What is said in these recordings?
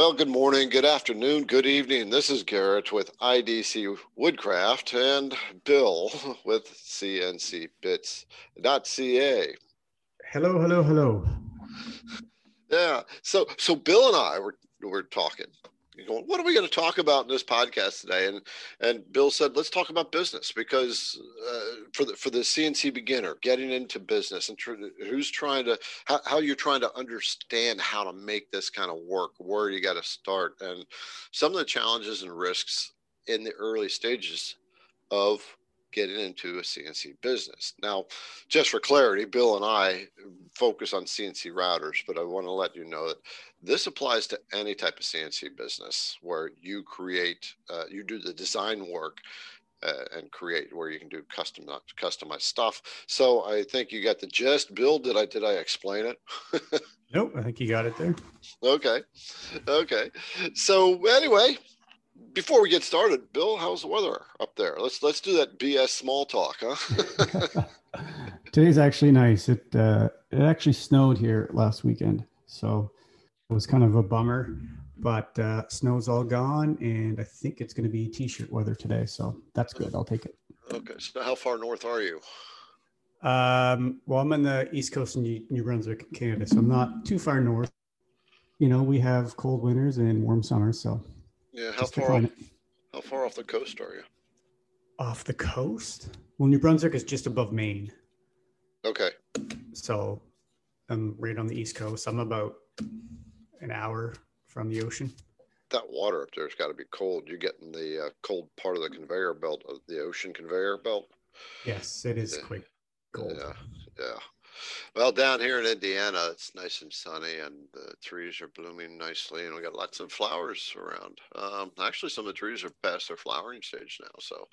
Well, good morning, good afternoon, good evening. This is Garrett with IDC Woodcraft and Bill with CNCBits.ca. Hello, hello, hello. Yeah. So so Bill and I were were talking going, what are we going to talk about in this podcast today? And and Bill said, let's talk about business because uh, for the for the CNC beginner getting into business and tr- who's trying to how, how you're trying to understand how to make this kind of work, where you got to start, and some of the challenges and risks in the early stages of getting into a CNC business. Now, just for clarity, Bill and I focus on CNC routers, but I want to let you know that this applies to any type of CNC business where you create, uh, you do the design work uh, and create where you can do custom customized stuff. So I think you got the gist. Bill, did I did I explain it? nope, I think you got it there. Okay, okay. So anyway, before we get started, Bill, how's the weather up there? Let's let's do that BS small talk, huh? Today's actually nice. It uh, it actually snowed here last weekend, so it was kind of a bummer. But uh, snow's all gone, and I think it's going to be t-shirt weather today, so that's good. I'll take it. Okay, so how far north are you? Um, well, I'm on the east coast of New, New Brunswick, Canada, so I'm not too far north. You know, we have cold winters and warm summers, so yeah, how far off, how far off the coast are you? Off the coast? Well, New Brunswick is just above Maine. Okay. So I'm right on the east coast. I'm about an hour from the ocean. That water up there's got to be cold. You get in the uh, cold part of the conveyor belt of the ocean conveyor belt. Yes, it is yeah. quite cold. Yeah, yeah. Well, down here in Indiana, it's nice and sunny, and the trees are blooming nicely, and we got lots of flowers around. Um, actually, some of the trees are past their flowering stage now, so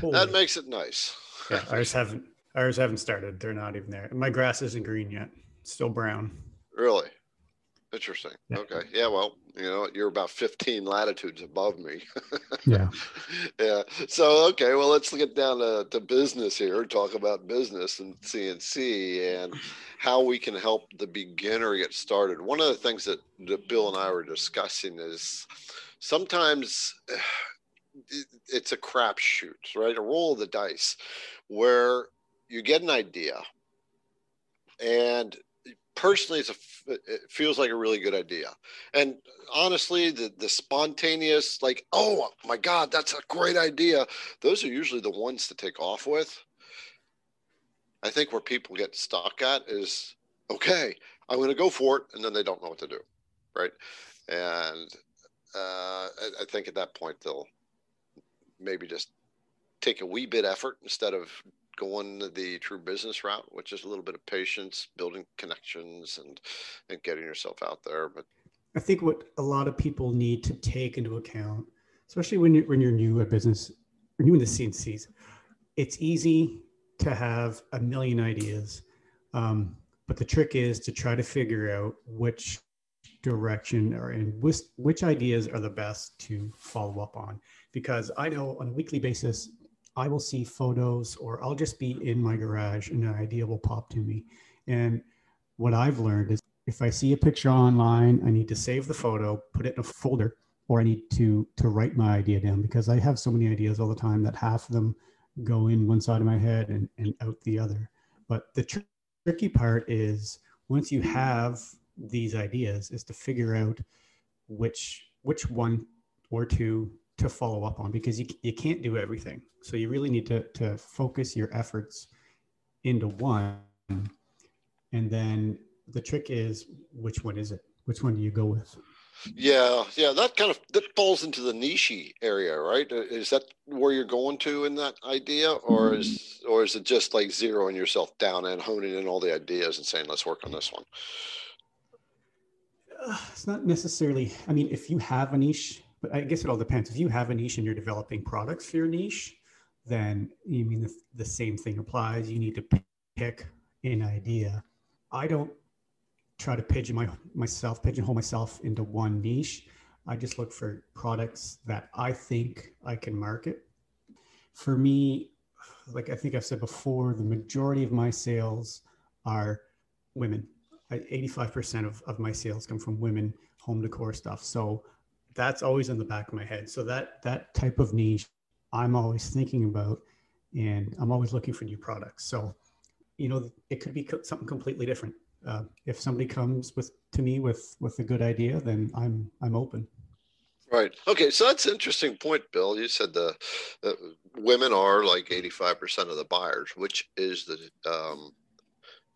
Holy. that makes it nice. Yeah, ours haven't ours haven't started. They're not even there. My grass isn't green yet; it's still brown. Really? Interesting. Yeah. Okay. Yeah. Well, you know, you're about 15 latitudes above me. yeah. Yeah. So, okay. Well, let's get down to, to business here, talk about business and CNC and how we can help the beginner get started. One of the things that, that Bill and I were discussing is sometimes it's a crapshoot, right? A roll of the dice where you get an idea and personally, it's a, it feels like a really good idea. And honestly, the, the spontaneous, like, oh my God, that's a great idea. Those are usually the ones to take off with. I think where people get stuck at is, okay, I'm going to go for it. And then they don't know what to do. Right. And uh, I, I think at that point, they'll maybe just take a wee bit effort instead of going the true business route, which is a little bit of patience, building connections, and and getting yourself out there. But I think what a lot of people need to take into account, especially when you're when you're new at business, or new in the CNCs, it's easy to have a million ideas, um, but the trick is to try to figure out which direction or in which, which ideas are the best to follow up on because i know on a weekly basis I will see photos or I'll just be in my garage and an idea will pop to me. And what I've learned is if I see a picture online, I need to save the photo, put it in a folder, or I need to to write my idea down because I have so many ideas all the time that half of them go in one side of my head and, and out the other. But the tr- tricky part is once you have these ideas is to figure out which which one or two to follow up on because you, you can't do everything. So you really need to, to focus your efforts into one. And then the trick is which one is it? Which one do you go with? Yeah, yeah, that kind of that falls into the niche area, right? Uh, is that where you're going to in that idea, or is or is it just like zeroing yourself down and honing in all the ideas and saying, "Let's work on this one"? Uh, it's not necessarily. I mean, if you have a niche, but I guess it all depends. If you have a niche and you're developing products for your niche, then you mean the, the same thing applies. You need to pick an idea. I don't try to pigeon my, myself, pigeonhole myself into one niche. I just look for products that I think I can market. For me, like I think I've said before, the majority of my sales are women. 85% of, of my sales come from women home decor stuff. So that's always in the back of my head. So that that type of niche, I'm always thinking about, and I'm always looking for new products. So, you know, it could be something completely different. Uh, if somebody comes with to me with with a good idea, then I'm I'm open. Right. Okay. So that's an interesting point, Bill. You said the, women are like 85% of the buyers, which is the um,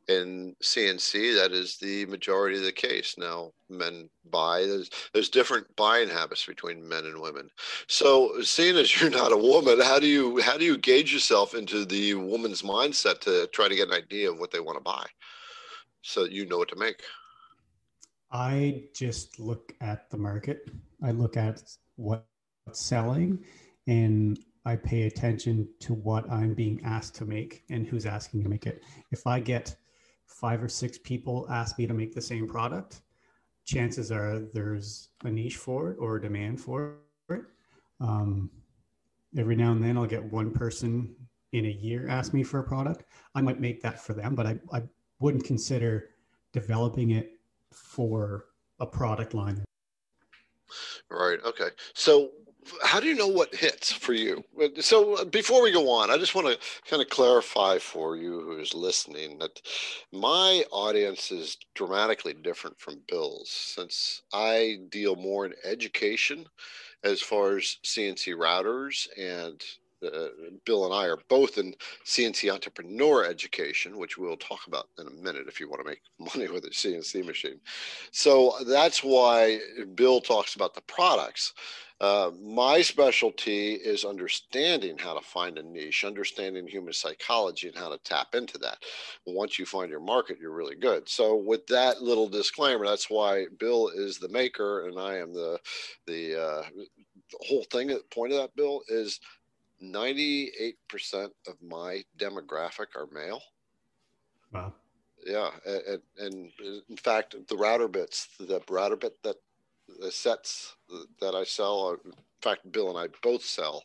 in CNC, that is the majority of the case. Now, men buy. There's, there's different buying habits between men and women. So, seeing as you're not a woman, how do you how do you gauge yourself into the woman's mindset to try to get an idea of what they want to buy, so you know what to make? I just look at the market. I look at what's selling, and I pay attention to what I'm being asked to make and who's asking to make it. If I get five or six people ask me to make the same product, chances are there's a niche for it or a demand for it. Um, every now and then I'll get one person in a year ask me for a product. I might make that for them, but I, I wouldn't consider developing it for a product line. Right. Okay. So how do you know what hits for you? So uh, before we go on, I just want to kind of clarify for you who's listening that my audience is dramatically different from Bill's since I deal more in education as far as CNC routers and uh, Bill and I are both in CNC entrepreneur education, which we'll talk about in a minute if you want to make money with a CNC machine. So that's why Bill talks about the products. Uh, my specialty is understanding how to find a niche, understanding human psychology, and how to tap into that. Once you find your market, you're really good. So, with that little disclaimer, that's why Bill is the maker and I am the the, uh, the whole thing. The point of that, Bill, is 98% of my demographic are male. Wow. Yeah, and, and, in fact, the router bits, the router bit that the sets that I sell, in fact, Bill and I both sell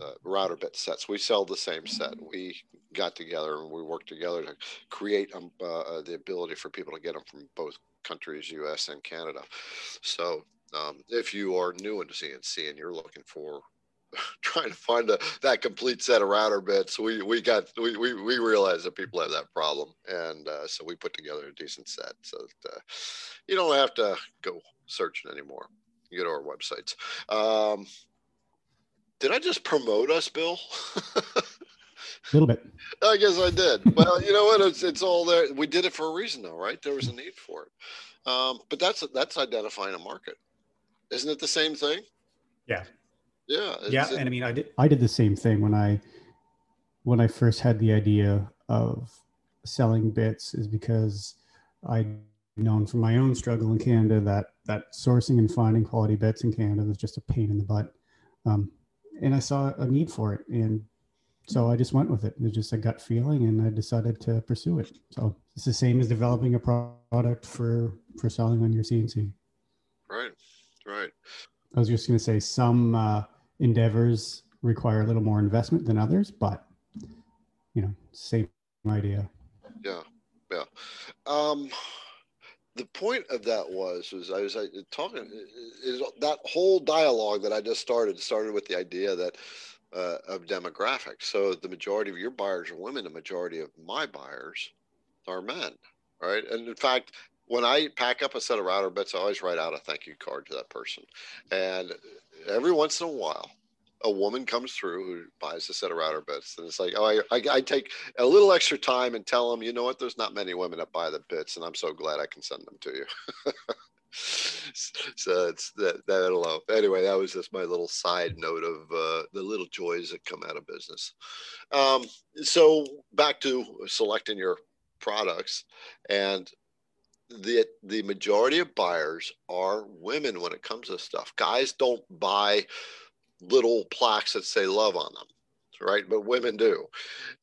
uh, router bit sets. We sell the same set. We got together and we worked together to create um, uh, the ability for people to get them from both countries, U.S. and Canada. So um, if you are new into CNC and you're looking for trying to find a, that complete set of router bits, we we got we we, we realized that people have that problem, and uh, so we put together a decent set so that uh, you don't have to go searching anymore. You go to our websites. Um, did I just promote us, Bill? a little bit. I guess I did. Well, you know what? It's it's all there. We did it for a reason, though, right? There was a need for it. Um, but that's that's identifying a market, isn't it? The same thing. Yeah, yeah. Yeah, and I mean, I did I did the same thing when I when I first had the idea of selling bits is because I'd known from my own struggle in Canada that that sourcing and finding quality bits in Canada was just a pain in the butt. Um, and I saw a need for it, and so I just went with it. It was just a gut feeling, and I decided to pursue it. So it's the same as developing a product for for selling on your CNC. Right, right. I was just going to say some uh, endeavors require a little more investment than others, but you know, same idea. Yeah, yeah. Um, the point of that was was I was talking is that whole dialogue that I just started started with the idea that uh, of demographics. So the majority of your buyers are women. The majority of my buyers are men, right? And in fact, when I pack up a set of router bits, I always write out a thank you card to that person. And every once in a while, a woman comes through who buys a set of router bits, and it's like, oh, I, I, I, take a little extra time and tell them, you know what? There's not many women that buy the bits, and I'm so glad I can send them to you. so it's that that alone. Anyway, that was just my little side note of uh, the little joys that come out of business. Um, so back to selecting your products, and the the majority of buyers are women when it comes to stuff. Guys don't buy little plaques that say love on them, right? But women do.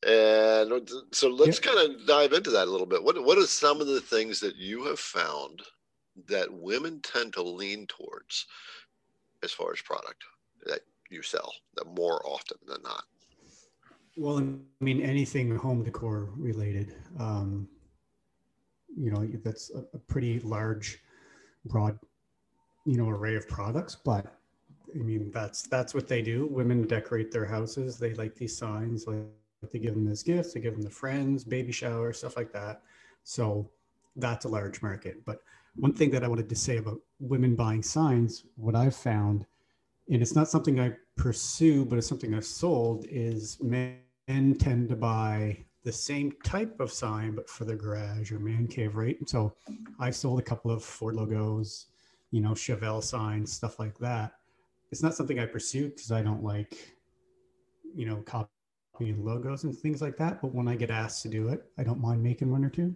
And so let's yeah. kind of dive into that a little bit. What what are some of the things that you have found that women tend to lean towards as far as product that you sell that more often than not? Well, I mean, anything home decor related. Um, you know that's a, pretty large broad, you know, array of products, but I mean, that's that's what they do. Women decorate their houses. They like these signs, like they give them as gifts, they give them to friends, baby shower, stuff like that. So that's a large market. But one thing that I wanted to say about women buying signs, what I've found, and it's not something I pursue, but it's something I've sold, is men tend to buy the same type of sign, but for the garage or man cave, right? So I've sold a couple of Ford logos, you know, Chevelle signs, stuff like that. It's not something I pursue because I don't like, you know, copying logos and things like that. But when I get asked to do it, I don't mind making one or two.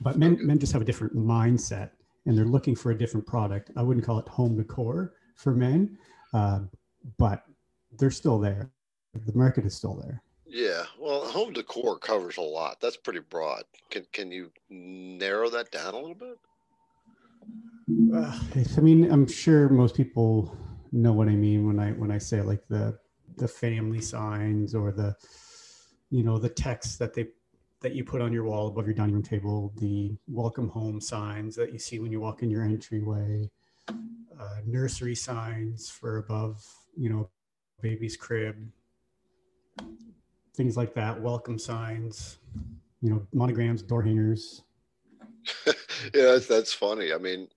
But men, men just have a different mindset and they're looking for a different product. I wouldn't call it home decor for men, uh, but they're still there. The market is still there. Yeah, well, home decor covers a lot. That's pretty broad. Can can you narrow that down a little bit? Uh, I mean, I'm sure most people know what I mean when I when I say like the the family signs or the you know the text that they that you put on your wall above your dining room table, the welcome home signs that you see when you walk in your entryway, uh, nursery signs for above, you know, baby's crib, things like that, welcome signs, you know, monograms, door hangers. yeah, that's, that's funny. I mean,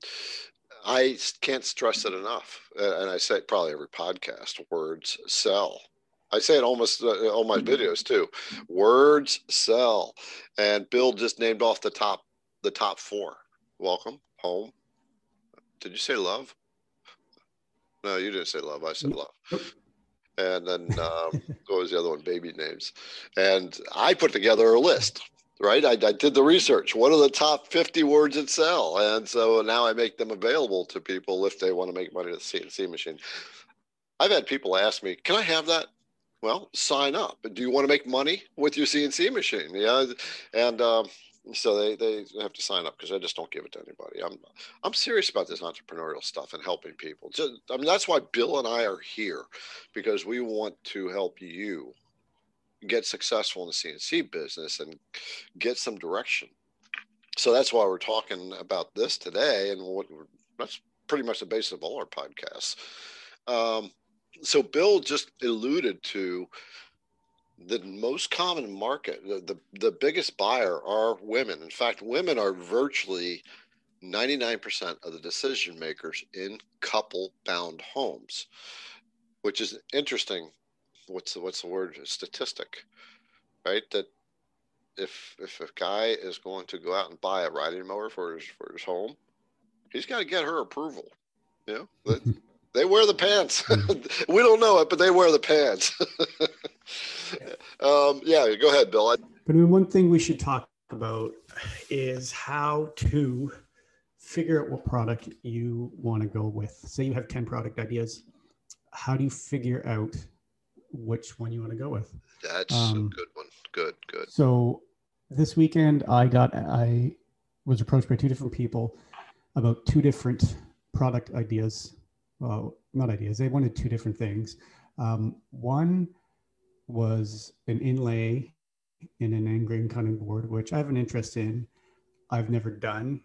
I can't stress it enough, and I say it probably every podcast: words sell. I say it almost uh, on my videos too. Words sell, and Bill just named off the top the top four. Welcome home. Did you say love? No, you didn't say love. I said love and then um, what was the other one? Baby names. And I put together a list, right? I, I, did the research. What are the top 50 words that sell? And so now I make them available to people if they want to make money with the CNC machine. I've had people ask me, can I have that? Well, sign up. Do you want to make money with your CNC machine? Yeah. And um, so they, they have to sign up because I just don't give it to anybody. I'm I'm serious about this entrepreneurial stuff and helping people. Just, I mean that's why Bill and I are here because we want to help you get successful in the CNC business and get some direction. So that's why we're talking about this today, and what that's pretty much the basis of all our podcasts. Um, so Bill just alluded to the most common market, the, the, the biggest buyer are women. In fact, women are virtually 99% of the decision makers in couple bound homes, which is interesting. What's the, what's the word? Statistic, right? That if if a guy is going to go out and buy a riding mower for his for his home, he's got to get her approval. You know, they wear the pants. we don't know it, but they wear the pants. um, yeah, go ahead, Bill. I- but I mean, one thing we should talk about is how to figure out what product you want to go with. Say you have 10 product ideas. How do you figure out which one you want to go with? That's um, a good one. Good, good. So this weekend I got I was approached by two different people about two different product ideas. Well, not ideas. They wanted two different things. Um, one was an inlay in an end cutting board, which I have an interest in. I've never done.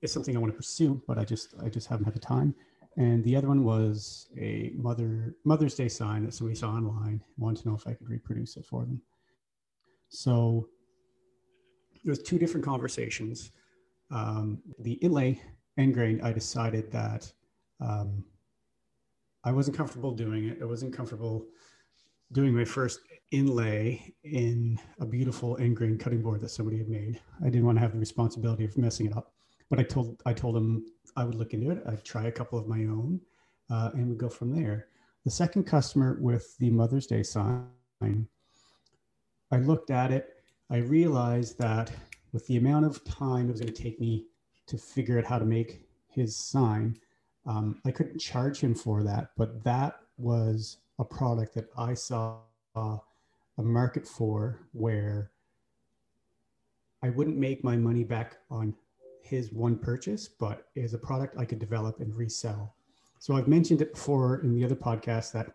It's something I want to pursue, but I just I just haven't had the time. And the other one was a mother Mother's Day sign that somebody saw online. Wanted to know if I could reproduce it for them. So there was two different conversations. Um, the inlay end I decided that um, I wasn't comfortable doing it. I wasn't comfortable doing my first inlay in a beautiful end grain cutting board that somebody had made. I didn't want to have the responsibility of messing it up, but I told I told him I would look into it. I'd try a couple of my own, uh, and we'd go from there. The second customer with the Mother's Day sign, I looked at it. I realized that with the amount of time it was going to take me to figure out how to make his sign, um, I couldn't charge him for that. But that was a product that I saw a market for where I wouldn't make my money back on his one purchase, but is a product I could develop and resell. So I've mentioned it before in the other podcast that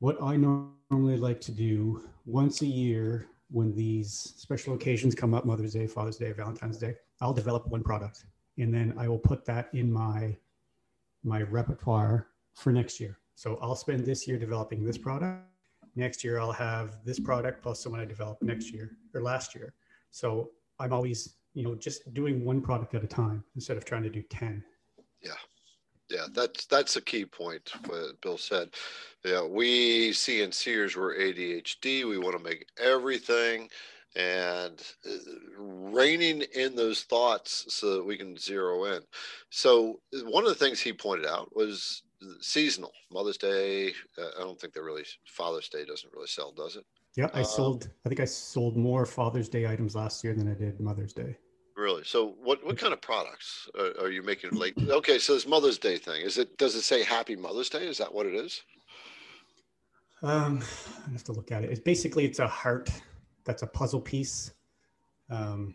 what I normally like to do once a year when these special occasions come up Mother's Day, Father's Day, Valentine's Day I'll develop one product and then I will put that in my my repertoire for next year. So I'll spend this year developing this product. Next year I'll have this product plus the one I developed next year or last year. So I'm always, you know, just doing one product at a time instead of trying to do 10. Yeah. Yeah, that's that's a key point. What Bill said. Yeah, we CNCers were ADHD. We want to make everything and uh, reining in those thoughts so that we can zero in. So one of the things he pointed out was seasonal. Mother's Day. Uh, I don't think they really Father's Day doesn't really sell, does it? Yeah, I um, sold. I think I sold more Father's Day items last year than I did Mother's Day. Really? So what what kind of products are, are you making? Like, okay, so this Mother's Day thing is it? Does it say Happy Mother's Day? Is that what it is? Um, I have to look at it. It's basically it's a heart that's a puzzle piece. Um,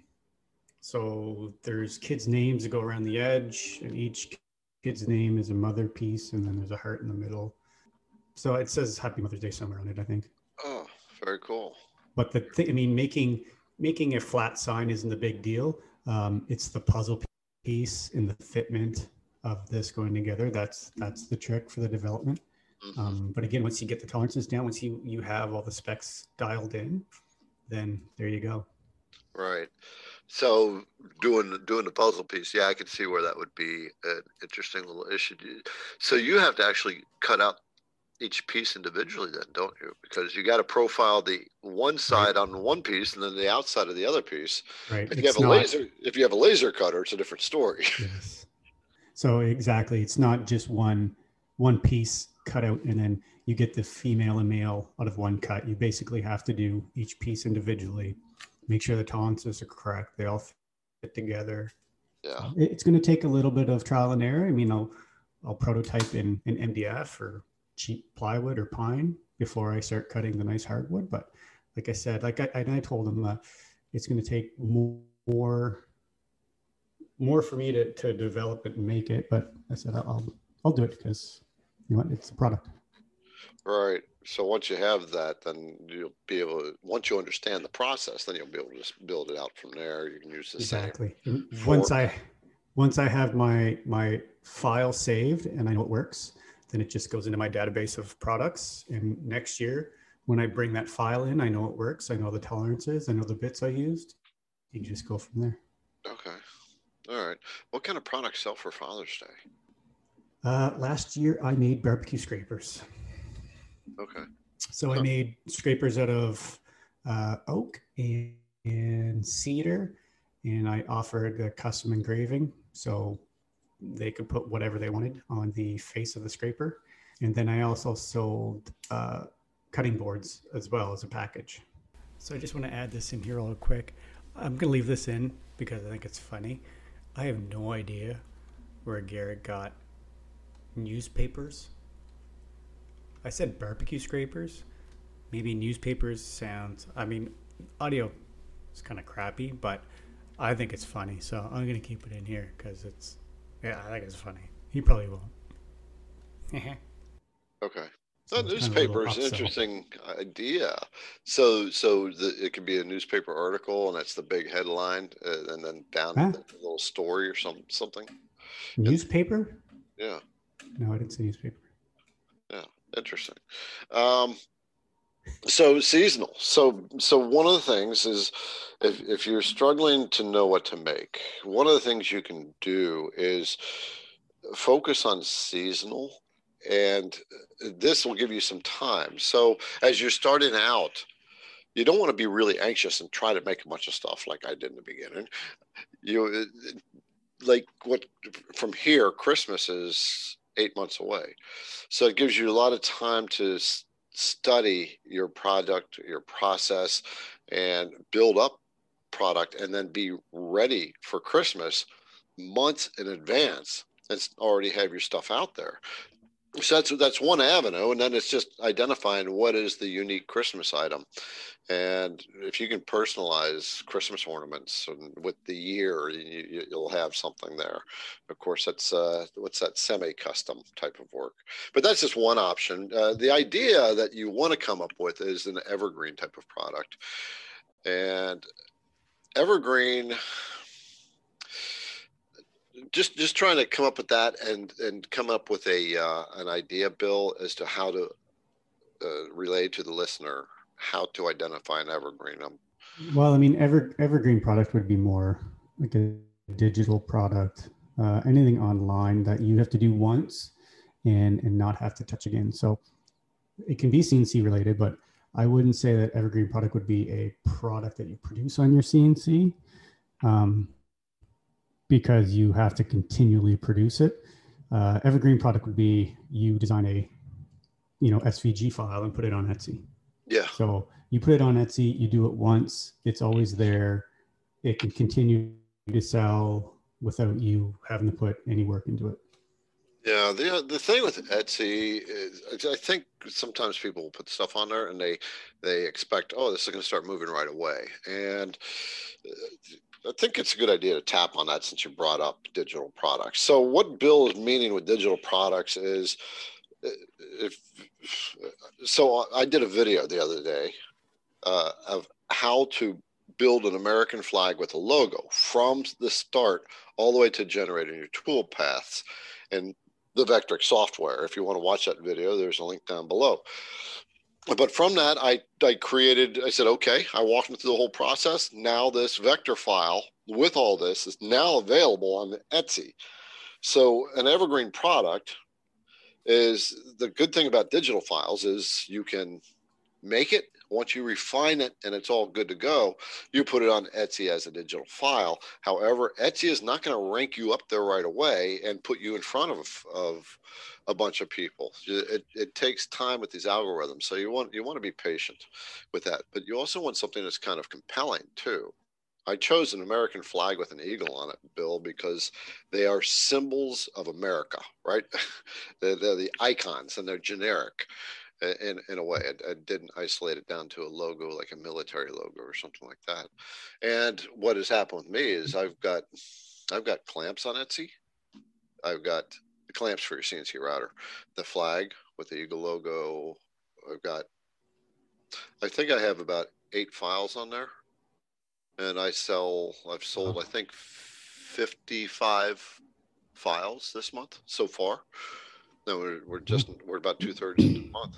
so there's kids' names that go around the edge, and each kid's name is a mother piece, and then there's a heart in the middle. So it says Happy Mother's Day somewhere on it, I think. Oh, very cool. But the thing, I mean, making making a flat sign isn't the big deal. Um, it's the puzzle piece and the fitment of this going together. That's that's the trick for the development. Mm-hmm. Um, but again, once you get the tolerances down, once you you have all the specs dialed in, then there you go. Right. So doing doing the puzzle piece, yeah, I can see where that would be an interesting little issue. So you have to actually cut out each piece individually, then, don't you? Because you got to profile the one side right. on one piece and then the outside of the other piece. Right. If you have a not... laser, if you have a laser cutter, it's a different story. Yes. So exactly, it's not just one one piece cut out and then you get the female and male out of one cut. You basically have to do each piece individually, make sure the tolerances are correct. They all fit together. Yeah. It's going to take a little bit of trial and error. I mean, I'll, I'll prototype in, in MDF or cheap plywood or pine before I start cutting the nice hardwood. But like I said, like I, I told them, uh, it's going to take more, more for me to, to develop it and make it. But I said, I'll, I'll do it because you know it's a product. Right. So once you have that, then you'll be able to, once you understand the process, then you'll be able to just build it out from there. You can use the exactly. same. Once I, once I have my, my file saved and I know it works, then it just goes into my database of products. And next year, when I bring that file in, I know it works. I know the tolerances. I know the bits I used. You just go from there. Okay. All right. What kind of products sell for Father's Day? Uh, last year, I made barbecue scrapers. Okay. So I made scrapers out of uh, oak and, and, cedar, and I offered a custom engraving so they could put whatever they wanted on the face of the scraper. And then I also sold uh, cutting boards as well as a package. So I just want to add this in here real quick. I'm going to leave this in because I think it's funny. I have no idea where Garrett got newspapers I said barbecue scrapers. Maybe newspapers sounds. I mean, audio is kind of crappy, but I think it's funny. So I'm gonna keep it in here because it's. Yeah, I think it's funny. He probably won't. okay. So newspaper is an interesting idea. So, so the, it could be a newspaper article, and that's the big headline, uh, and then down huh? a little story or some something. Newspaper. And, yeah. No, I didn't see newspaper. Interesting. Um, so seasonal. So so one of the things is if if you're struggling to know what to make, one of the things you can do is focus on seasonal and this will give you some time. So as you're starting out, you don't want to be really anxious and try to make a bunch of stuff like I did in the beginning. You like what from here Christmas is eight months away. So it gives you a lot of time to study your product, your process, and build up product, and then be ready for Christmas months in advance and already have your stuff out there so that's that's one avenue and then it's just identifying what is the unique christmas item. And if you can personalize christmas ornaments with the year you, will have something there. Of course that's uh, what's that semi-custom type of work. But that's just one option. Uh, the idea that you want to come up with is an evergreen type of product. And evergreen just just trying to come up with that and and come up with a uh, an idea, Bill, as to how to uh, relay to the listener how to identify an evergreen. Um, well, I mean, ever evergreen product would be more like a digital product, uh, anything online that you have to do once and and not have to touch again. So it can be CNC related, but I wouldn't say that evergreen product would be a product that you produce on your CNC. Um, because you have to continually produce it. Uh, evergreen product would be you design a, you know, SVG file and put it on Etsy. Yeah. So you put it on Etsy, you do it once, it's always there. It can continue to sell without you having to put any work into it. Yeah, the the thing with Etsy is I think sometimes people put stuff on there and they they expect oh this is going to start moving right away and uh, I think it's a good idea to tap on that since you brought up digital products. So, what Bill is meaning with digital products is uh, if so, I did a video the other day uh, of how to build an American flag with a logo from the start all the way to generating your tool paths and the Vectric software. If you want to watch that video, there's a link down below but from that, I, I created, I said, okay, I walked them through the whole process. Now this vector file with all this is now available on Etsy. So an evergreen product is the good thing about digital files is you can make it once you refine it and it's all good to go you put it on etsy as a digital file however etsy is not going to rank you up there right away and put you in front of, of a bunch of people. It, it takes time with these algorithms, so you want you want to be patient with that. But you also want something that's kind of compelling too. I chose an American flag with an eagle on it, Bill, because they are symbols of America, right? they're, they're, the icons and they're generic in, in a way. I, I, didn't isolate it down to a logo like a military logo or something like that. And what has happened with me is I've got I've got clamps on Etsy. I've got the clamps for your CNC router, the flag with the Eagle logo. I've got, I think I have about eight files on there, and I sell. I've sold I think fifty-five files this month so far. No, we're, we're just we're about two thirds of the month.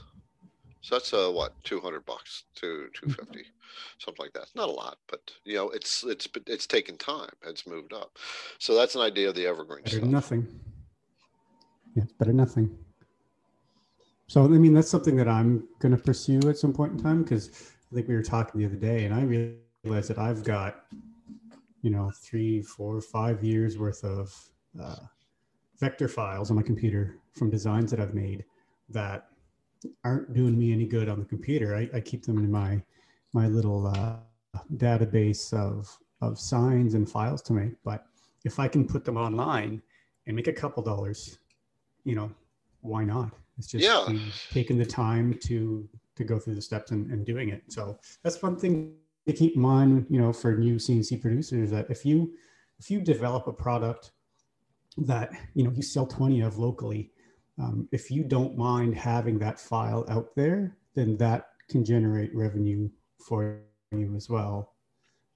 So that's uh, what two hundred bucks to two fifty, something like that. Not a lot, but you know, it's it's it's taken time. It's moved up. So that's an idea of the evergreen. Stuff. Nothing yeah, it's better nothing. So, I mean, that's something that I'm going to pursue at some point in time because I think we were talking the other day and I realized that I've got, you know, three, four, five years worth of uh, vector files on my computer from designs that I've made that aren't doing me any good on the computer. I, I keep them in my my little uh, database of of signs and files to make. But if I can put them online and make a couple dollars you know, why not? It's just yeah. taking the time to to go through the steps and, and doing it. So that's one thing to keep in mind, you know, for new CNC producers that if you if you develop a product that you know you sell 20 of locally, um, if you don't mind having that file out there, then that can generate revenue for you as well.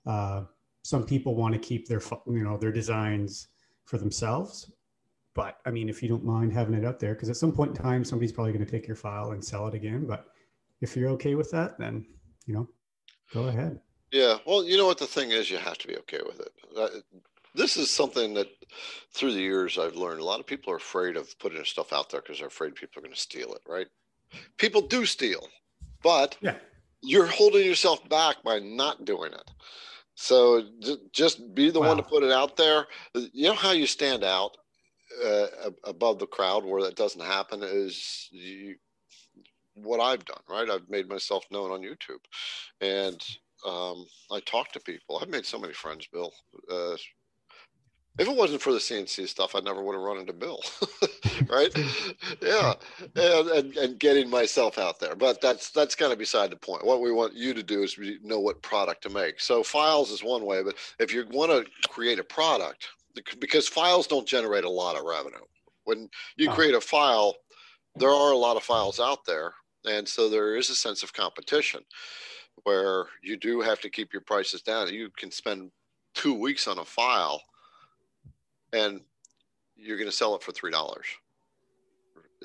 Uh, some people want to keep their you know their designs for themselves but I mean, if you don't mind having it out there, because at some point in time, somebody's probably going to take your file and sell it again. But if you're okay with that, then, you know, go ahead. Yeah. Well, you know what the thing is, you have to be okay with it. this is something that through the years I've learned. A lot of people are afraid of putting stuff out there because they're afraid people are going to steal it, right? People do steal, but yeah. you're holding yourself back by not doing it. So just be the wow. one to put it out there. You know how you stand out? Uh, above the crowd where that doesn't happen is you, what I've done, right? I've made myself known on YouTube and um, I talk to people. I've made so many friends, Bill. Uh, if it wasn't for the CNC stuff, I never would have run into Bill, right? yeah, and, and, and getting myself out there. But that's that's kind of beside the point. What we want you to do is know what product to make. So files is one way, but if you want to create a product, because files don't generate a lot of revenue. When you oh. create a file, there are a lot of files out there. And so there is a sense of competition where you do have to keep your prices down. You can spend two weeks on a file and you're going to sell it for three dollars.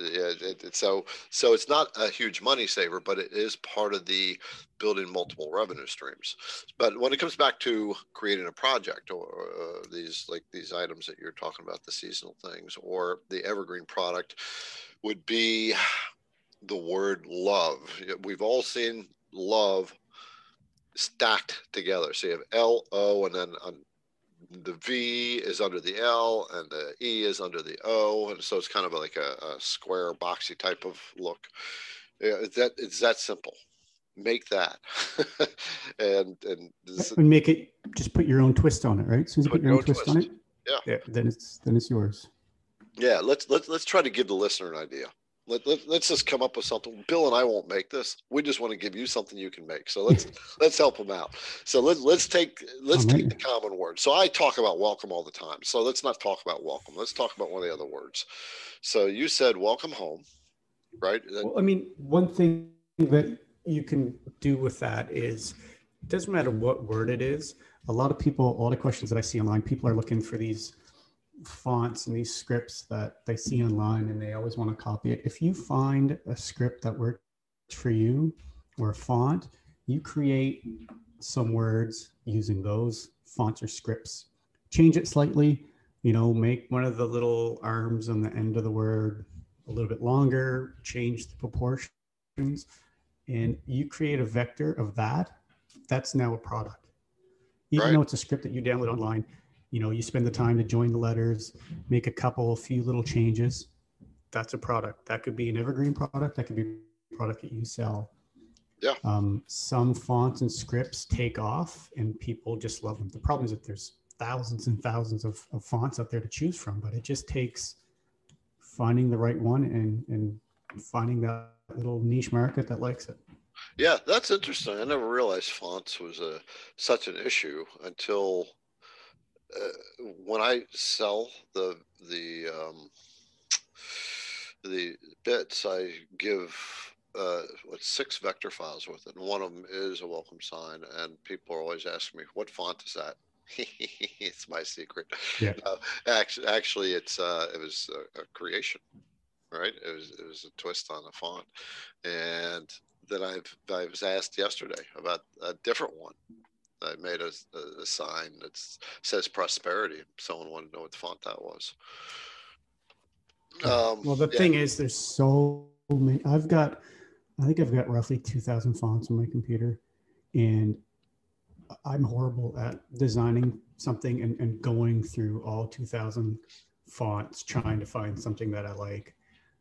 It, it, so so it's not a huge money saver, but it is part of the building multiple revenue streams. But when it comes back to creating a project or uh, these like these items that you're talking about, the seasonal things or the evergreen product, would be the word love. We've all seen love stacked together. So you have L O, and then the V is under the L and the E is under the O, and so it's kind of like a, a square, boxy type of look. Yeah, it's that it's that simple. Make that, and and this, and make it. Just put your own twist on it, right? As you put, put your own twist, twist on it, yeah. yeah, then it's then it's yours. Yeah, let's let's let's try to give the listener an idea. Let, let, us just come up with something. Bill and I won't make this. We just want to give you something you can make. So let's let's help them out. So let's let's take let's take the common word. So I talk about welcome all the time. So let's not talk about welcome. Let's talk about one of the other words. So you said welcome home, right? Well, I mean, one thing that you can do with that is it doesn't matter what word it is. A lot of people, a lot of questions that I see online, people are looking for these fonts and these scripts that they see online and they always want to copy it. If you find a script that works for you or a font, you create some words using those fonts or scripts. Change it slightly, you know, make one of the little arms on the end of the word a little bit longer, change the proportions, and you create a vector of that. That's now a product. Even right. though it's a script that you download online, you know you spend the time to join the letters make a couple a few little changes. That's a product. That could be an evergreen product. That could be a product that you sell. Yeah. Um, some fonts and scripts take off and people just love them. The problem is that there's thousands and thousands of, of fonts out there to choose from but it just takes finding the right one and and finding that little niche market that likes it. Yeah that's interesting. I never realized fonts was a such an issue until uh, when I sell the the um, the bits, I give uh, what six vector files with it, and one of them is a welcome sign. And people are always asking me, "What font is that?" it's my secret. Yeah. Uh, actually, actually, it's uh, it was a, a, creation, right? It was it was a twist on a font, and then I've I was asked yesterday about a different one, I made a, a, sign that says prosperity. Someone wanted to know what font that was. Um, well, the yeah. thing is, there's so many. I've got, I think I've got roughly 2,000 fonts on my computer, and I'm horrible at designing something and, and going through all 2,000 fonts trying to find something that I like.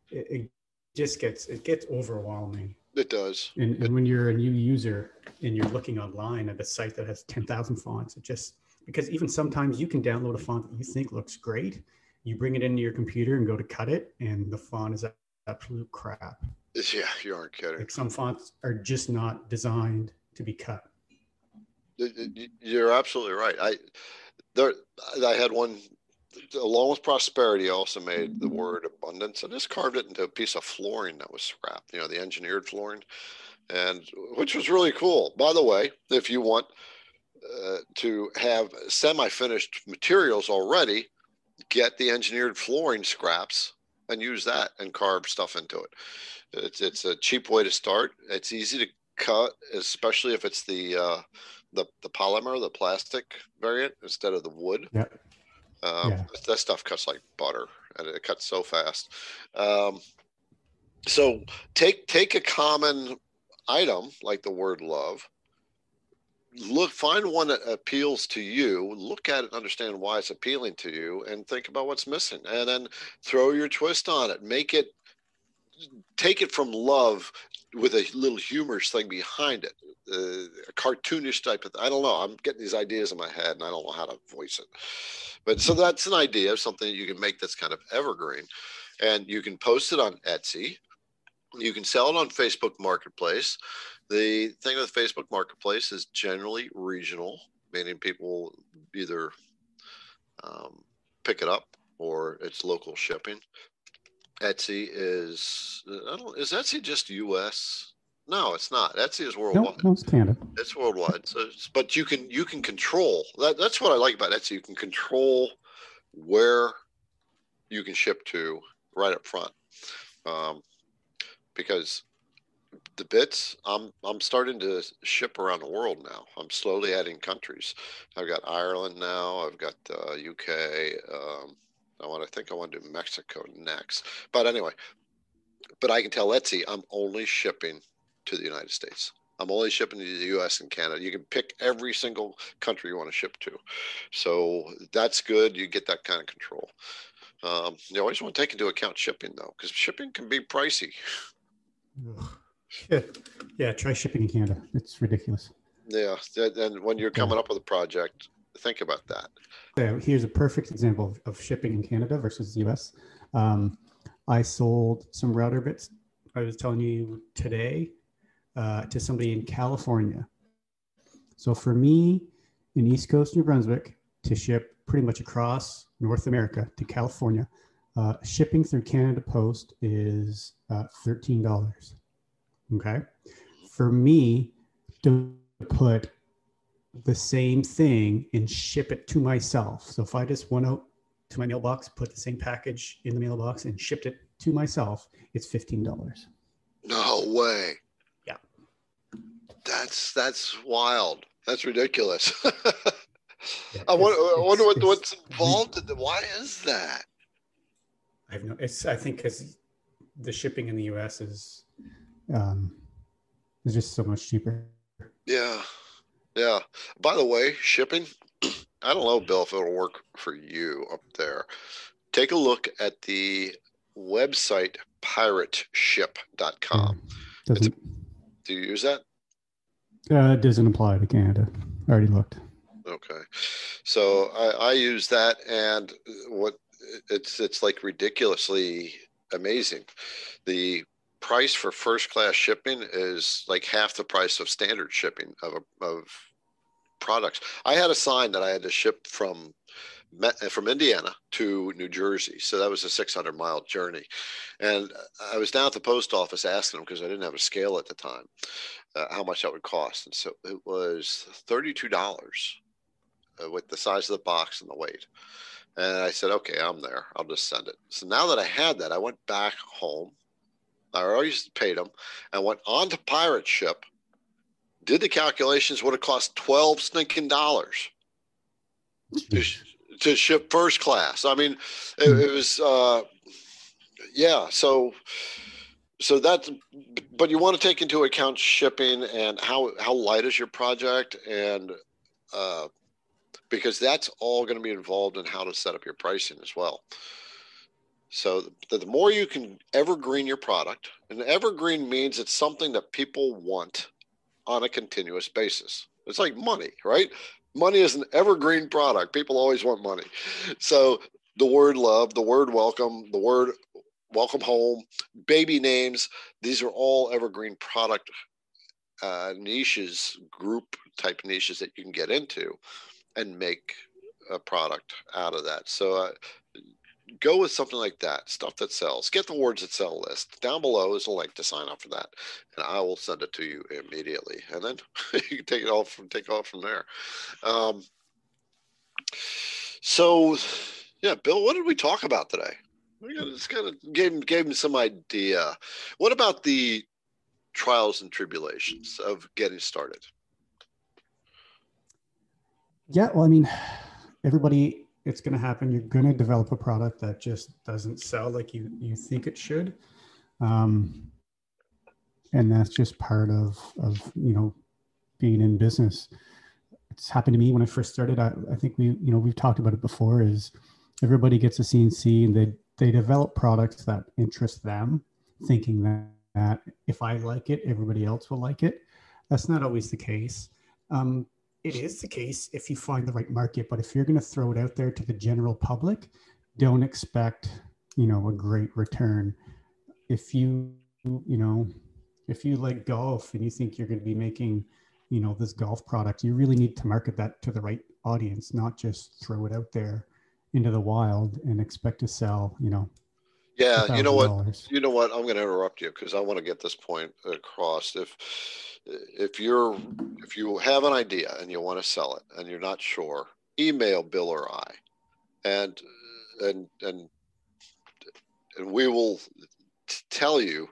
It, it just gets it gets overwhelming. It does. And, and when you're a new user and you're looking online at a site that has 10,000 fonts, it just, because even sometimes you can download a font that you think looks great. You bring it into your computer and go to cut it, and the font is absolute crap. Yeah, you aren't kidding. Like some fonts are just not designed to be cut. You're absolutely right. I there, I had one along with prosperity, I also made the word abundance. I just carved it into a piece of flooring that was scrapped, you know, the engineered flooring, and which was really cool. By the way, if you want uh, to have semi-finished materials already, get the engineered flooring scraps and use that and carve stuff into it. It's it's a cheap way to start. It's easy to cut, especially if it's the uh, the the polymer, the plastic variant instead of the wood. Um, yeah. That stuff cuts like butter, and it cuts so fast. Um, so take take a common item like the word love. Look, find one that appeals to you. Look at it, understand why it's appealing to you, and think about what's missing, and then throw your twist on it. Make it take it from love with a little humorous thing behind it, uh, a cartoonish type of. I don't know. I'm getting these ideas in my head, and I don't know how to voice it. But so that's an idea of something you can make that's kind of evergreen, and you can post it on Etsy. You can sell it on Facebook Marketplace. The thing with Facebook Marketplace is generally regional, meaning people either um, pick it up or it's local shipping. Etsy is I don't is Etsy just U.S. No, it's not. Etsy is worldwide. No, it's Canada. It's worldwide. So, it's, but you can you can control that. That's what I like about Etsy. You can control where you can ship to right up front. Um, because the bits I'm I'm starting to ship around the world now. I'm slowly adding countries. I've got Ireland now. I've got uh, UK. Um, I want to think I want to do Mexico next. But anyway, but I can tell Etsy I'm only shipping to the United States. I'm only shipping to the US and Canada. You can pick every single country you want to ship to. So that's good. You get that kind of control. Um, you always want to take into account shipping though, because shipping can be pricey. Yeah. yeah, try shipping in Canada. It's ridiculous. Yeah, and when you're coming up with a project, think about that. Yeah, here's a perfect example of, of shipping in Canada versus the US. Um, I sold some router bits. I was telling you today uh, to somebody in California. So for me in East Coast New Brunswick to ship pretty much across North America to California, uh, shipping through Canada Post is uh, $13. Okay. For me to put the same thing and ship it to myself. So if I just went out to my mailbox, put the same package in the mailbox and shipped it to myself, it's $15. No way. Yeah. That's that's wild. That's ridiculous. yeah, I wonder, I wonder what, what's involved in the, why is that? I have no it's I think because the shipping in the US is um is just so much cheaper. Yeah. Yeah. By the way, shipping, I don't know, Bill, if it'll work for you up there. Take a look at the website pirateship.com. Yeah, do you use that? Uh, it doesn't apply to Canada. I already looked. Okay. So I, I use that and what it's it's like ridiculously amazing. The price for first class shipping is like half the price of standard shipping of of products. I had a sign that I had to ship from from Indiana to New Jersey, so that was a 600 mile journey, and I was down at the post office asking them because I didn't have a scale at the time, uh, how much that would cost, and so it was thirty-two dollars uh, with the size of the box and the weight. And I said, okay, I'm there. I'll just send it. So now that I had that, I went back home I already paid them. I went on to pirate ship, did the calculations, would have cost 12 stinking dollars to, to, ship first class. I mean, it, it was, uh, yeah. So, so that's, but you want to take into account shipping and how, how light is your project and, uh, because that's all going to be involved in how to set up your pricing as well. So the, the more you can evergreen your product, and evergreen means it's something that people want on a continuous basis. It's like money, right? Money is an evergreen product. People always want money. So the word love, the word welcome, the word welcome home, baby names, these are all evergreen product uh, niches, group type niches that you can get into and make a product out of that. So uh, go with something like that, stuff that sells. Get the words that sell list. Down below is a link to sign up for that, and I will send it to you immediately. And then you can take it all from take off from there. Um, so, yeah, Bill, what did we talk about today? We just kind of gave gave him some idea. What about the trials and tribulations of getting started? Yeah, well, I mean, everybody it's going to happen. You're going to develop a product that just doesn't sell like you you think it should, um, and that's just part of of you know being in business. It's happened to me when I first started. I, I think we you know we've talked about it before. Is everybody gets a CNC and they they develop products that interest them, thinking that, that if I like it, everybody else will like it. That's not always the case. Um, it is the case if you find the right market but if you're going to throw it out there to the general public don't expect you know a great return. If you you know if you like golf and you think you're going to be making you know this golf product you really need to market that to the right audience not just throw it out there into the wild and expect to sell you know yeah you know what? you know what? I'm going to interrupt you because i want to get this point across. If if you're if you have an idea and you want to sell it and you're not sure, email Bill or I, and and and and we will tell you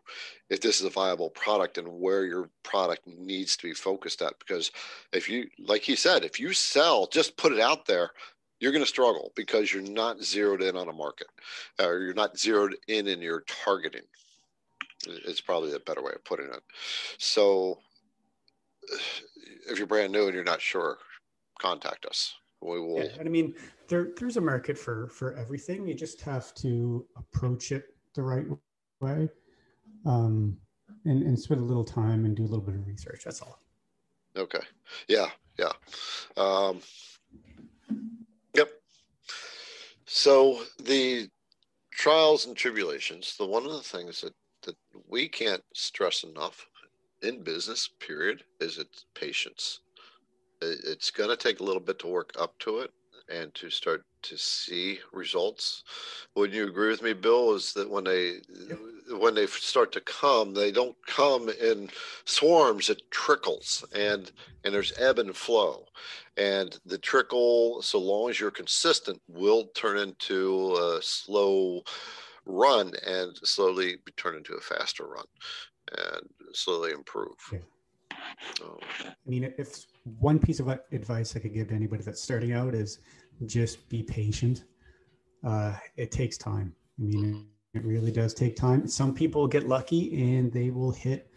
if this is a viable product and where your product needs to be focused at. Because if you like he said if you sell just put it out there you're going to struggle because you're not zeroed in on a market or you're not zeroed in in your targeting it's probably a better way of putting it. So if you're brand new and you're not sure contact us. We will yeah, i mean there, there's a market for for everything. You just have to approach it the right way um, and, and spend a little time and do a little bit of research that's all. Okay. Yeah yeah. Um, so the trials and tribulations the one of the things that that we can't stress enough in business period is its patience it's going to take a little bit to work up to it and to start to see results. Would you agree with me, Bill? Is that when they yep. When they start to come, they don't come in swarms; it trickles, and and there's ebb and flow, and the trickle, so long as you're consistent, will turn into a slow run and slowly turn into a faster run, and slowly improve. Yeah. So, I mean, if one piece of advice I could give to anybody that's starting out is just be patient. Uh, it takes time. I mean, it really does take time. Some people get lucky and they will hit,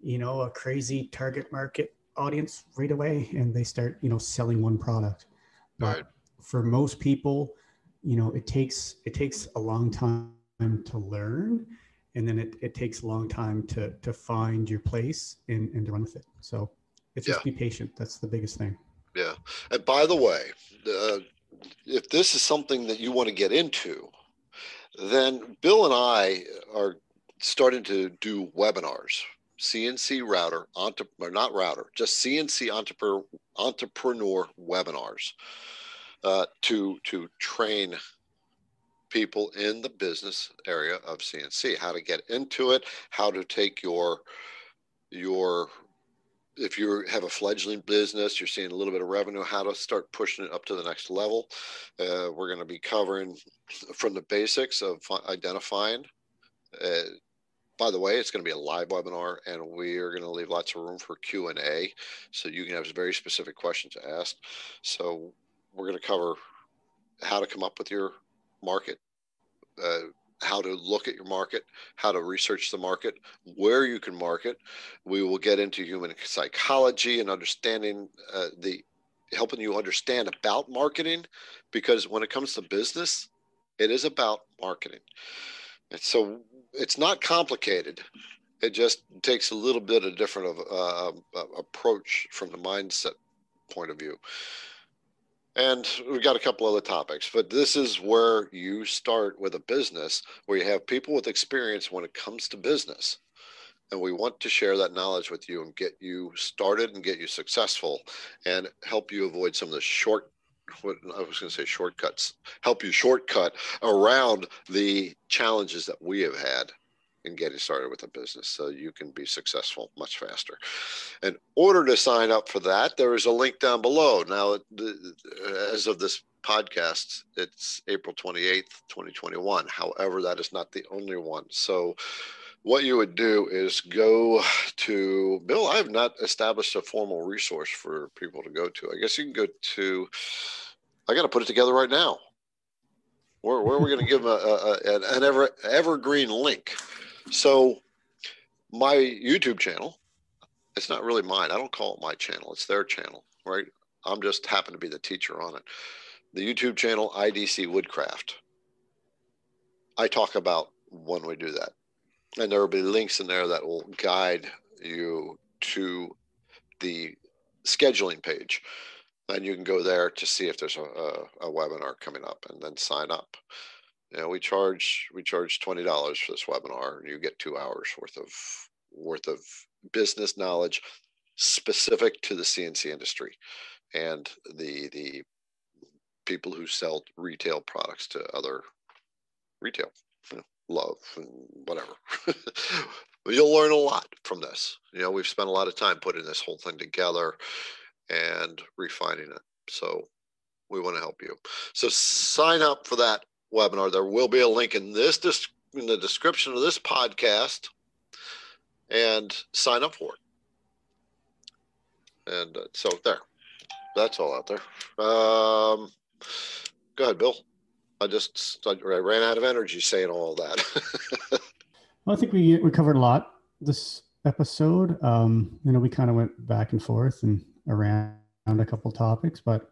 you know, a crazy target market audience right away and they start, you know, selling one product. But right. for most people, you know, it takes it takes a long time to learn and then it, it takes a long time to to find your place and, and to run with it. So it's just yeah. be patient. That's the biggest thing. Yeah. And by the way, uh, if this is something that you want to get into, then Bill and I are starting to do webinars, CNC router, or not router, just CNC entrepreneur, entrepreneur webinars uh, to to train people in the business area of CNC, how to get into it, how to take your your if you have a fledgling business, you're seeing a little bit of revenue, how to start pushing it up to the next level. Uh, we're going to be covering from the basics of identifying. Uh, by the way, it's going to be a live webinar, and we are going to leave lots of room for Q and A, so you can have very specific questions asked. So we're going to cover how to come up with your market, uh, how to look at your market, how to research the market, where you can market. We will get into human psychology and understanding uh, the helping you understand about marketing because when it comes to business, it is about marketing. And so it's not complicated. It just takes a little bit of different of uh, uh approach from the mindset point of view. And we've got a couple other topics, but this is where you start with a business where you have people with experience when it comes to business. And we want to share that knowledge with you and get you started and get you successful and help you avoid some of the short what I was going to say shortcuts, help you shortcut around the challenges that we have had in getting started with a business so you can be successful much faster. In order to sign up for that, there is a link down below. Now, uh, as of this podcast, it's April 28th, 2021. However, that is not the only one. So, what you would do is go to Bill. I have not established a formal resource for people to go to. I guess you can go to, I got to put it together right now. Where, where are we going to give a, a, an ever, evergreen link? So my YouTube channel, it's not really mine. I don't call it my channel. It's their channel, right? I'm just happen to be the teacher on it. The YouTube channel IDC Woodcraft. I talk about when we do that. And there will be links in there that will guide you to the scheduling page. And you can go there to see if there's a, a, a webinar coming up and then sign up know, we charge we charge twenty dollars for this webinar, and you get two hours worth of worth of business knowledge specific to the CNC industry and the the people who sell retail products to other retail, you know, love and whatever. You'll learn a lot from this. You know, we've spent a lot of time putting this whole thing together and refining it. So we want to help you. So sign up for that webinar. There will be a link in this in the description of this podcast and sign up for it. And uh, so there, that's all out there. Um, go ahead, Bill. I just I ran out of energy saying all that. well, I think we we covered a lot this episode. Um, you know, we kind of went back and forth and around a couple topics, but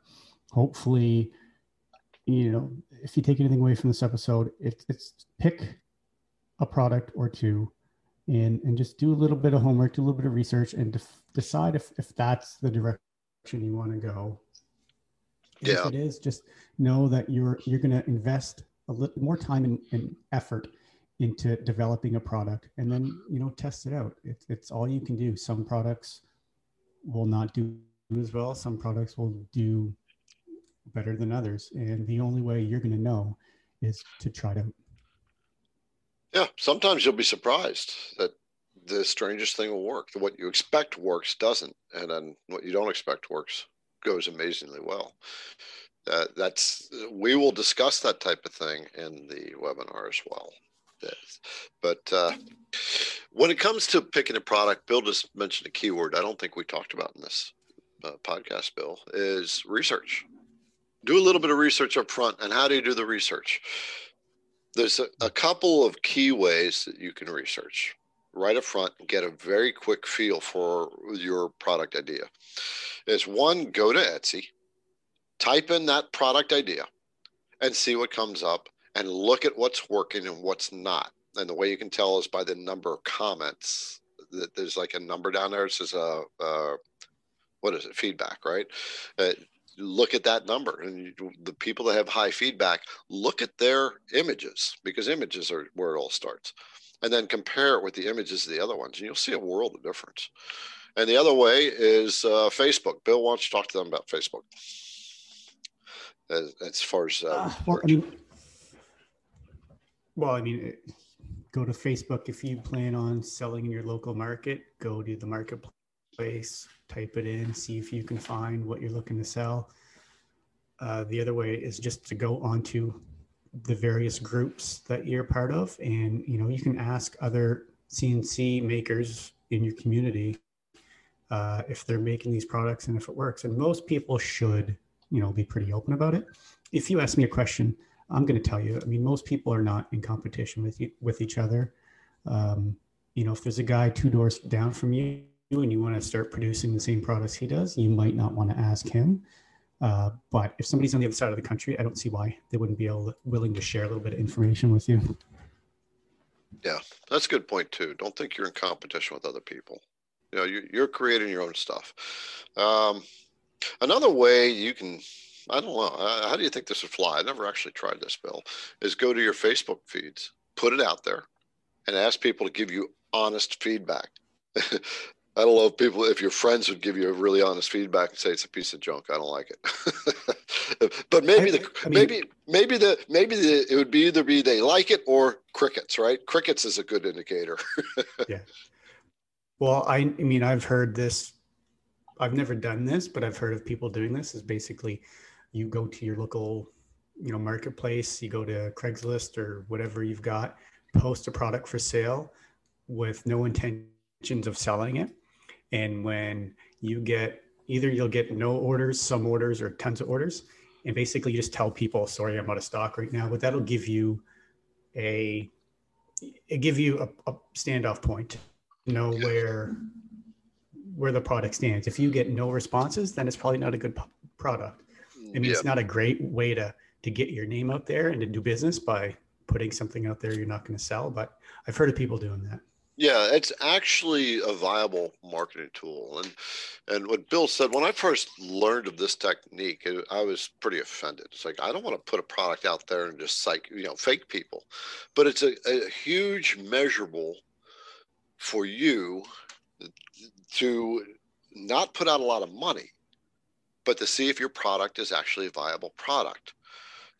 hopefully, you know, if you take anything away from this episode, it, it's pick a product or two and and just do a little bit of homework, do a little bit of research, and def- decide if if that's the direction you want to go. Yeah. If it is, just know that you're you're going to invest a little more time and, and effort into developing a product, and then you know test it out. It, it's all you can do. Some products will not do as well. Some products will do better than others, and the only way you're going to know is to try to yeah, sometimes you'll be surprised that the strangest thing will work. What you expect works doesn't, and then what you don't expect works goes amazingly well. Uh, that's we will discuss that type of thing in the webinar as well. But uh, when it comes to picking a product, Bill just mentioned a keyword I don't think we talked about in this uh, podcast, Bill, is research. Do a little bit of research up front. And how do you do the research? there's a, a, couple of key ways that you can research right up front and get a very quick feel for your product idea. Is one, go to Etsy, type in that product idea, and see what comes up, and look at what's working and what's not. And the way you can tell is by the number of comments. That there's like a number down there. It says a, uh, uh, what is it? Feedback, right? Uh, look at that number and you, the people that have high feedback look at their images because images are where it all starts. And then compare it with the images of the other ones and you'll see a world of difference. And the other way is uh, facebook. Bill wants to talk to them about facebook? As, as far as uh, uh, well, I mean, well i mean go to facebook if you plan on selling in your local market go to the marketplace place, type it in, see if you can find what you're looking to sell. Uh, the other way is just to go onto the various groups that you're part of, and you know you can ask other CNC makers in your community uh, if they're making these products and if it works. And most people should, you know, be pretty open about it. If you ask me a question, I'm going to tell you. I mean, most people are not in competition with you, with each other. Um, you know, if there's a guy two doors down from you and you want to start producing the same products he does, you might not want to ask him. Uh, but if somebody's on the other side of the country, I don't see why they wouldn't be able, willing to share a little bit of information with you. Yeah, that's a good point too. Don't think you're in competition with other people. You know, you, you're creating your own stuff. Um, another way you can, I don't know, how do you think this would fly? I never actually tried this, Bill. Is go to your Facebook feeds, put it out there, and ask people to give you honest feedback. I don't know if people, if your friends would give you a really honest feedback and say it's a piece of junk. I don't like it. but maybe the I mean, maybe maybe the maybe the it would be either be they like it or crickets, right? Crickets is a good indicator. yeah. Well, I, I mean, I've heard this. I've never done this, but I've heard of people doing this. Is basically, you go to your local, you know, marketplace. You go to Craigslist or whatever you've got, post a product for sale, with no intentions of selling it and when you get either you'll get no orders, some orders, or tons of orders, and basically you just tell people, "Sorry, I'm out of stock right now." But that'll give you a give you a, a standoff point to know where where the product stands. If you get no responses, then it's probably not a good p- product. I mean, it's not a great way to to get your name out there and to do business by putting something out there you're not going to sell. But I've heard of people doing that. Yeah, it's actually a viable marketing tool. And and what Bill said when I first learned of this technique, it, I was pretty offended. It's like I don't want to put a product out there and just psych, you know, fake people. But it's a, a huge measurable for you to not put out a lot of money, but to see if your product is actually a viable product.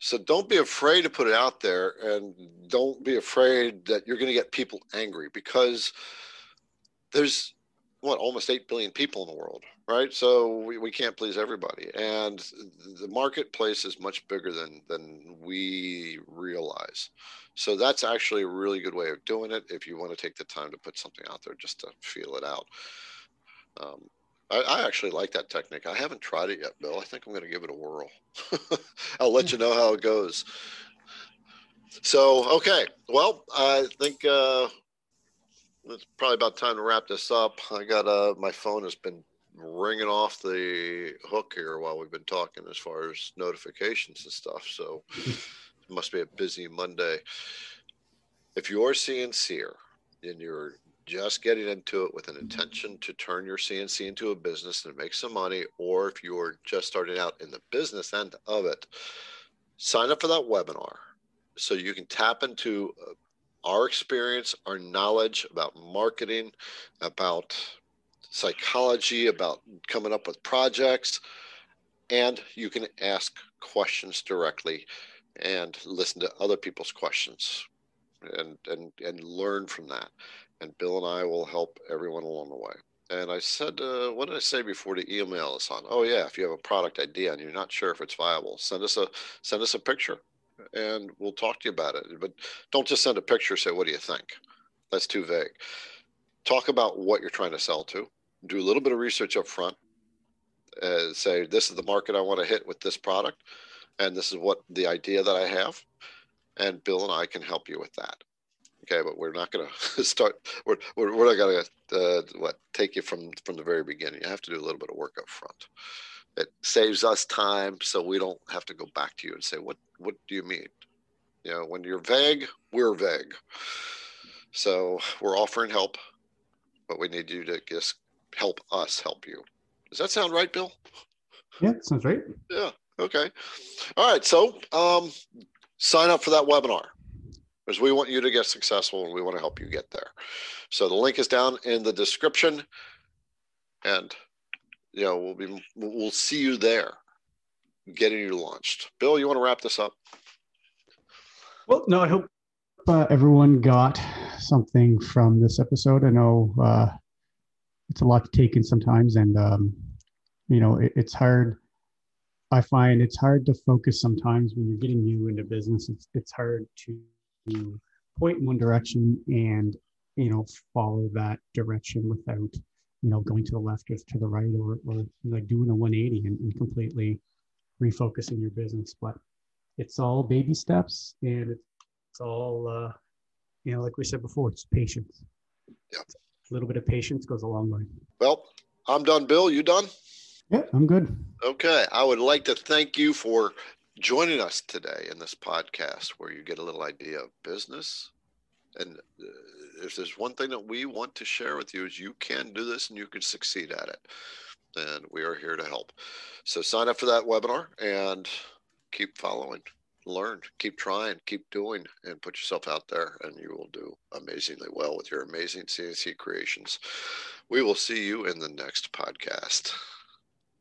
So don't be afraid to put it out there and don't be afraid that you're going to get people angry because there's what almost 8 billion people in the world right? So we, we can't please everybody and the marketplace is much bigger than than we realize. So that's actually a really good way of doing it if you want to take the time to put something out there just to feel it out. Um, I, I, actually like that technique i haven't tried it yet bill i think i'm going to give it a whirl i'll let you know how it goes so okay well i think uh, it's probably about time to wrap this up. I got uh, my phone has been ringing off the hook here while we've been talking as far as notifications and stuff. So it must be a busy Monday. If you're CNCer and you're just getting into it with an intention to turn your CNC into a business and make some money, or if you're just starting out in the business end of it, sign up for that webinar so you can tap into uh, our experience, our knowledge about marketing, about psychology, about coming up with projects, and you can ask questions directly and listen to other people's questions and and and learn from that. And Bill and I will help everyone along the way. And I said, uh, what did I say before to email us on? Oh yeah, if you have a product idea and you're not sure if it's viable, send us a send us a picture and we'll talk to you about it. But don't just send a picture. Say, what do you think? That's too vague. Talk about what you're trying to sell to. Do a little bit of research up front. Uh, say, this is the market I want to hit with this product, and this is what the idea that I have, and Bill and I can help you with that. Okay, but we're not going to start. We're, we're, we're not going to uh, what take you from from the very beginning. You have to do a little bit of work up front. It saves us time so we don't have to go back to you and say what what do you mean? You know when you're vague we're vague. So we're offering help but we need you to just help us help you. Does that sound right bill? Yeah sounds right. Yeah okay. All right so um, sign up for that webinar because we want you to get successful and we want to help you get there so the link is down in the description and you know, we'll be we'll see you there, getting you launched. Bill, you want to wrap this up? Well, no, I hope uh, everyone got something from this episode. I know uh, it's a lot to take in sometimes, and um, you know, it, it's hard. I find it's hard to focus sometimes when you're getting new into business. It's it's hard to point in one direction and you know follow that direction without you know, going to the left or to the right or, or like doing a 180 and, and completely refocusing your business. But it's all baby steps and it's all, uh, you know, like we said before, it's patience. Yep. A little bit of patience goes a long way. Well, I'm done. Bill, you done? Yeah, I'm good. Okay. I would like to thank you for joining us today in this podcast where you get a little idea of business. And uh, if there's one thing that we want to share with you is you can do this and you can succeed at it. And we are here to help. So sign up for that webinar and keep following. Learn. Keep trying. Keep doing. And put yourself out there and you will do amazingly well with your amazing cnc creations. We will see you in the next podcast